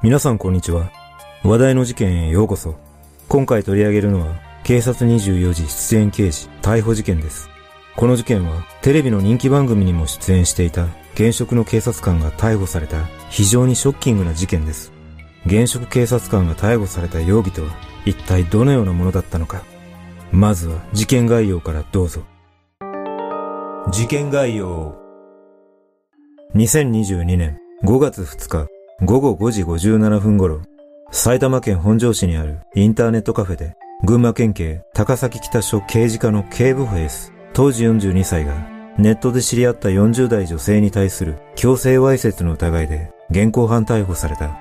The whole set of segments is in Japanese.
皆さんこんにちは。話題の事件へようこそ。今回取り上げるのは、警察24時出演刑事逮捕事件です。この事件は、テレビの人気番組にも出演していた現職の警察官が逮捕された非常にショッキングな事件です。現職警察官が逮捕された容疑とは、一体どのようなものだったのか。まずは事件概要からどうぞ。事件概要。2022年5月2日、午後5時57分頃、埼玉県本庄市にあるインターネットカフェで、群馬県警高崎北署刑事課の警部補 S、当時42歳が、ネットで知り合った40代女性に対する強制わいせつの疑いで現行犯逮捕された。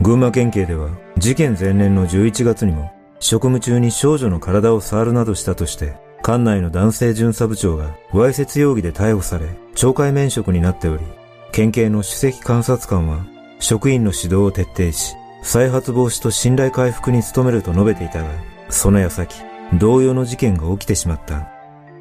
群馬県警では事件前年の11月にも職務中に少女の体を触るなどしたとして館内の男性巡査部長がわいせつ容疑で逮捕され懲戒免職になっており県警の首席監察官は職員の指導を徹底し、再発防止と信頼回復に努めると述べていたが、その矢先、同様の事件が起きてしまった。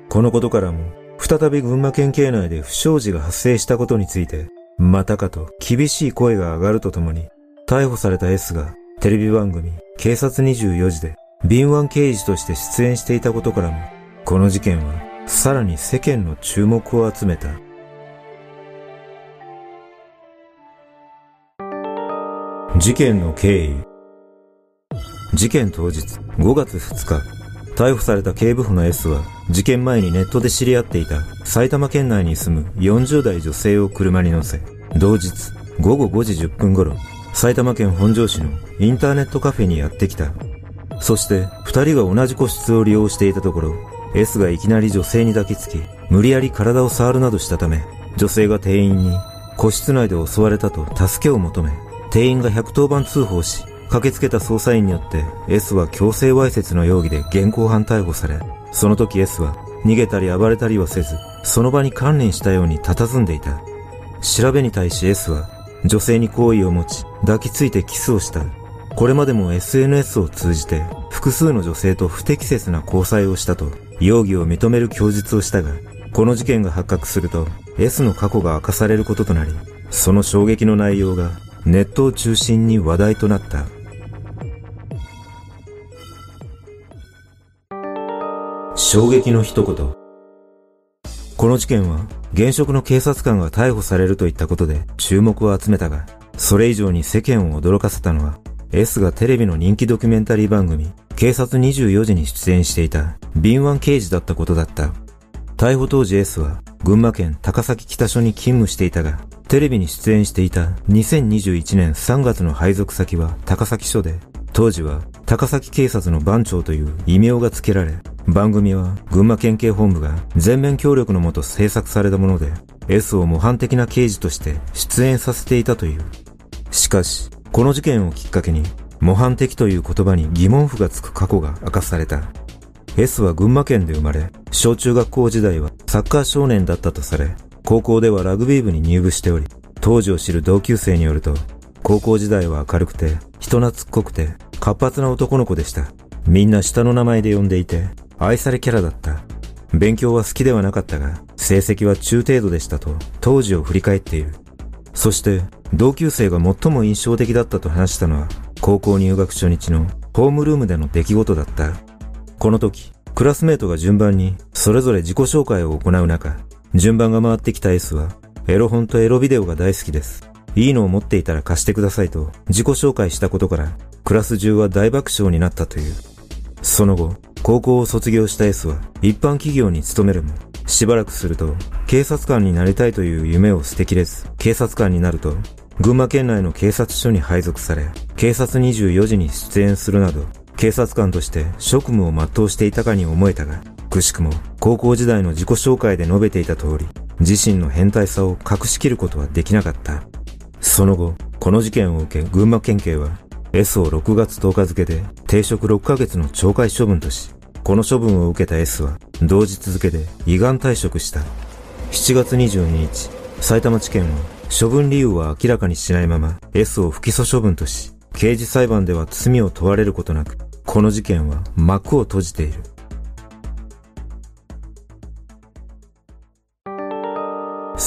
このことからも、再び群馬県警内で不祥事が発生したことについて、またかと厳しい声が上がるとともに、逮捕された S がテレビ番組警察24時で敏腕刑事として出演していたことからも、この事件はさらに世間の注目を集めた。事件の経緯。事件当日5月2日逮捕された警部補の S は事件前にネットで知り合っていた埼玉県内に住む40代女性を車に乗せ同日午後5時10分頃埼玉県本庄市のインターネットカフェにやってきた。そして二人が同じ個室を利用していたところ S がいきなり女性に抱きつき無理やり体を触るなどしたため女性が店員に個室内で襲われたと助けを求め店員が110番通報し、駆けつけた捜査員によって S は強制わいせつの容疑で現行犯逮捕され、その時 S は逃げたり暴れたりはせず、その場に関連したように佇んでいた。調べに対し S は女性に好意を持ち、抱きついてキスをした。これまでも SNS を通じて複数の女性と不適切な交際をしたと容疑を認める供述をしたが、この事件が発覚すると S の過去が明かされることとなり、その衝撃の内容がネットを中心に話題となった。衝撃の一言。この事件は、現職の警察官が逮捕されるといったことで注目を集めたが、それ以上に世間を驚かせたのは、S がテレビの人気ドキュメンタリー番組、警察24時に出演していた敏腕刑事だったことだった。逮捕当時 S は群馬県高崎北署に勤務していたが、テレビに出演していた2021年3月の配属先は高崎署で、当時は高崎警察の番長という異名が付けられ、番組は群馬県警本部が全面協力のもと制作されたもので、S を模範的な刑事として出演させていたという。しかし、この事件をきっかけに、模範的という言葉に疑問符がつく過去が明かされた。S は群馬県で生まれ、小中学校時代はサッカー少年だったとされ、高校ではラグビー部に入部しており、当時を知る同級生によると、高校時代は明るくて、人懐っこくて、活発な男の子でした。みんな下の名前で呼んでいて、愛されキャラだった。勉強は好きではなかったが、成績は中程度でしたと、当時を振り返っている。そして、同級生が最も印象的だったと話したのは、高校入学初日のホームルームでの出来事だった。この時、クラスメートが順番にそれぞれ自己紹介を行う中、順番が回ってきた S は、エロ本とエロビデオが大好きです。いいのを持っていたら貸してくださいと自己紹介したことからクラス中は大爆笑になったという。その後、高校を卒業した S は一般企業に勤めるも、しばらくすると警察官になりたいという夢を捨てきれず、警察官になると群馬県内の警察署に配属され、警察24時に出演するなど、警察官として職務を全うしていたかに思えたが、くしくも高校時代の自己紹介で述べていた通り、自身の変態さを隠しきることはできなかった。その後、この事件を受け群馬県警は S を6月10日付で停職6ヶ月の懲戒処分とし、この処分を受けた S は同日付で依願退職した。7月22日、埼玉地検は処分理由は明らかにしないまま S を不起訴処分とし、刑事裁判では罪を問われることなく、この事件は幕を閉じている。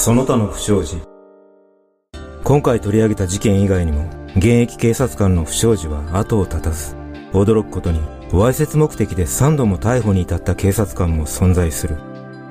その他の不祥事。今回取り上げた事件以外にも、現役警察官の不祥事は後を絶たず、驚くことに、わいせつ目的で3度も逮捕に至った警察官も存在する。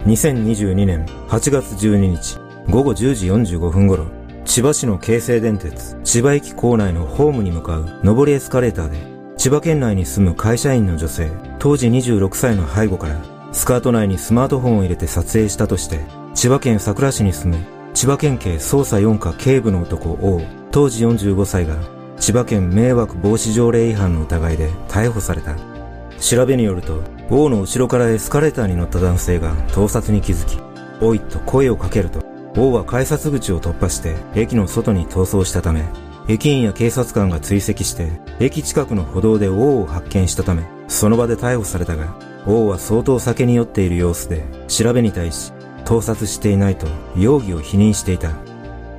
2022年8月12日午後10時45分頃、千葉市の京成電鉄千葉駅構内のホームに向かう上りエスカレーターで、千葉県内に住む会社員の女性、当時26歳の背後から、スカート内にスマートフォンを入れて撮影したとして、千葉県佐倉市に住む千葉県警捜査4課警部の男 O、当時45歳が、千葉県迷惑防止条例違反の疑いで逮捕された。調べによると、王の後ろからエスカレーターに乗った男性が盗撮に気づき、おいと声をかけると、王は改札口を突破して駅の外に逃走したため、駅員や警察官が追跡して、駅近くの歩道で王を発見したため、その場で逮捕されたが、王は相当酒に酔っている様子で、調べに対し、盗撮していないと容疑を否認していた。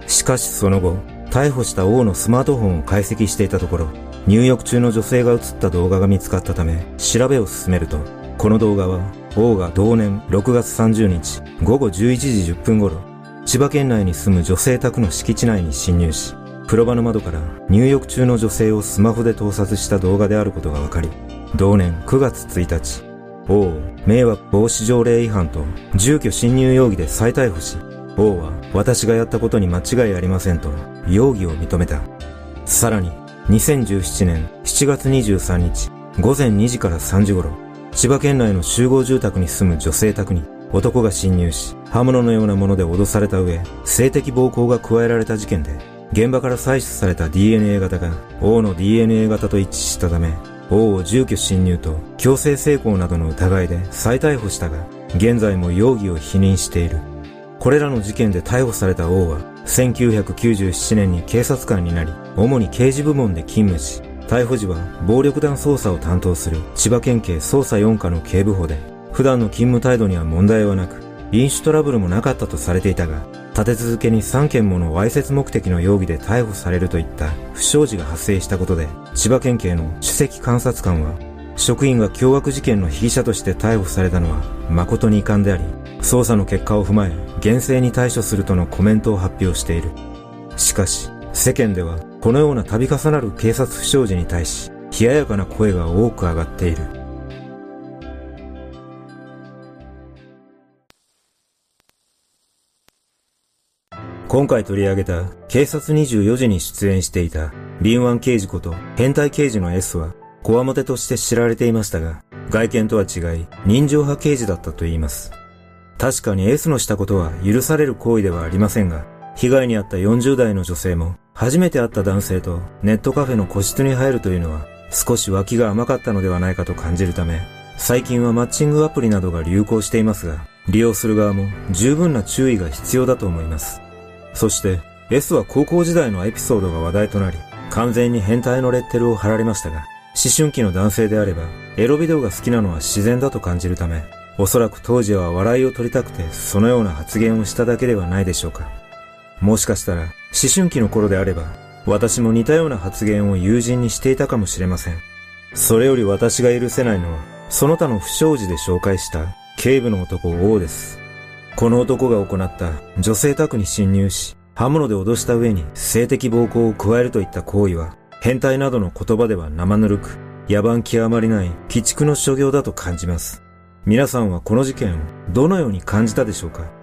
しかしその後、逮捕した王のスマートフォンを解析していたところ、入浴中の女性が映った動画が見つかったため、調べを進めると、この動画は、王が同年6月30日午後11時10分頃、千葉県内に住む女性宅の敷地内に侵入し、風呂場の窓から入浴中の女性をスマホで盗撮した動画であることが分かり、同年9月1日、王迷惑防止条例違反と住居侵入容疑で再逮捕し、王は私がやったことに間違いありませんと容疑を認めた。さらに2017年7月23日午前2時から3時頃、千葉県内の集合住宅に住む女性宅に男が侵入し、刃物のようなもので脅された上、性的暴行が加えられた事件で、現場から採取された DNA 型が王の DNA 型と一致したため、王を住居侵入と強制性交などの疑いで再逮捕したが、現在も容疑を否認している。これらの事件で逮捕された王は、1997年に警察官になり、主に刑事部門で勤務し、逮捕時は暴力団捜査を担当する千葉県警捜査4課の警部補で、普段の勤務態度には問題はなく、飲酒トラブルもなかったとされていたが、立て続けに3件ものわいせつ目的の容疑で逮捕されるといった不祥事が発生したことで、千葉県警の首席監察官は、職員が凶悪事件の被疑者として逮捕されたのは誠に遺憾であり、捜査の結果を踏まえ、厳正に対処するとのコメントを発表している。しかし、世間では、このような度重なる警察不祥事に対し、冷ややかな声が多く上がっている。今回取り上げた警察24時に出演していた敏腕刑事こと変態刑事の S は、こわもてとして知られていましたが、外見とは違い、人情派刑事だったと言います。確かに S のしたことは許される行為ではありませんが、被害に遭った40代の女性も、初めて会った男性とネットカフェの個室に入るというのは、少し脇が甘かったのではないかと感じるため、最近はマッチングアプリなどが流行していますが、利用する側も十分な注意が必要だと思います。そして S は高校時代のエピソードが話題となり、完全に変態のレッテルを貼られましたが、思春期の男性であれば、エロビデオが好きなのは自然だと感じるため、おそらく当時は笑いを取りたくて、そのような発言をしただけではないでしょうか。もしかしたら、思春期の頃であれば、私も似たような発言を友人にしていたかもしれません。それより私が許せないのは、その他の不祥事で紹介した警部の男王です。この男が行った女性宅に侵入し、刃物で脅した上に性的暴行を加えるといった行為は、変態などの言葉では生ぬるく、野蛮極まりない鬼畜の所業だと感じます。皆さんはこの事件をどのように感じたでしょうか？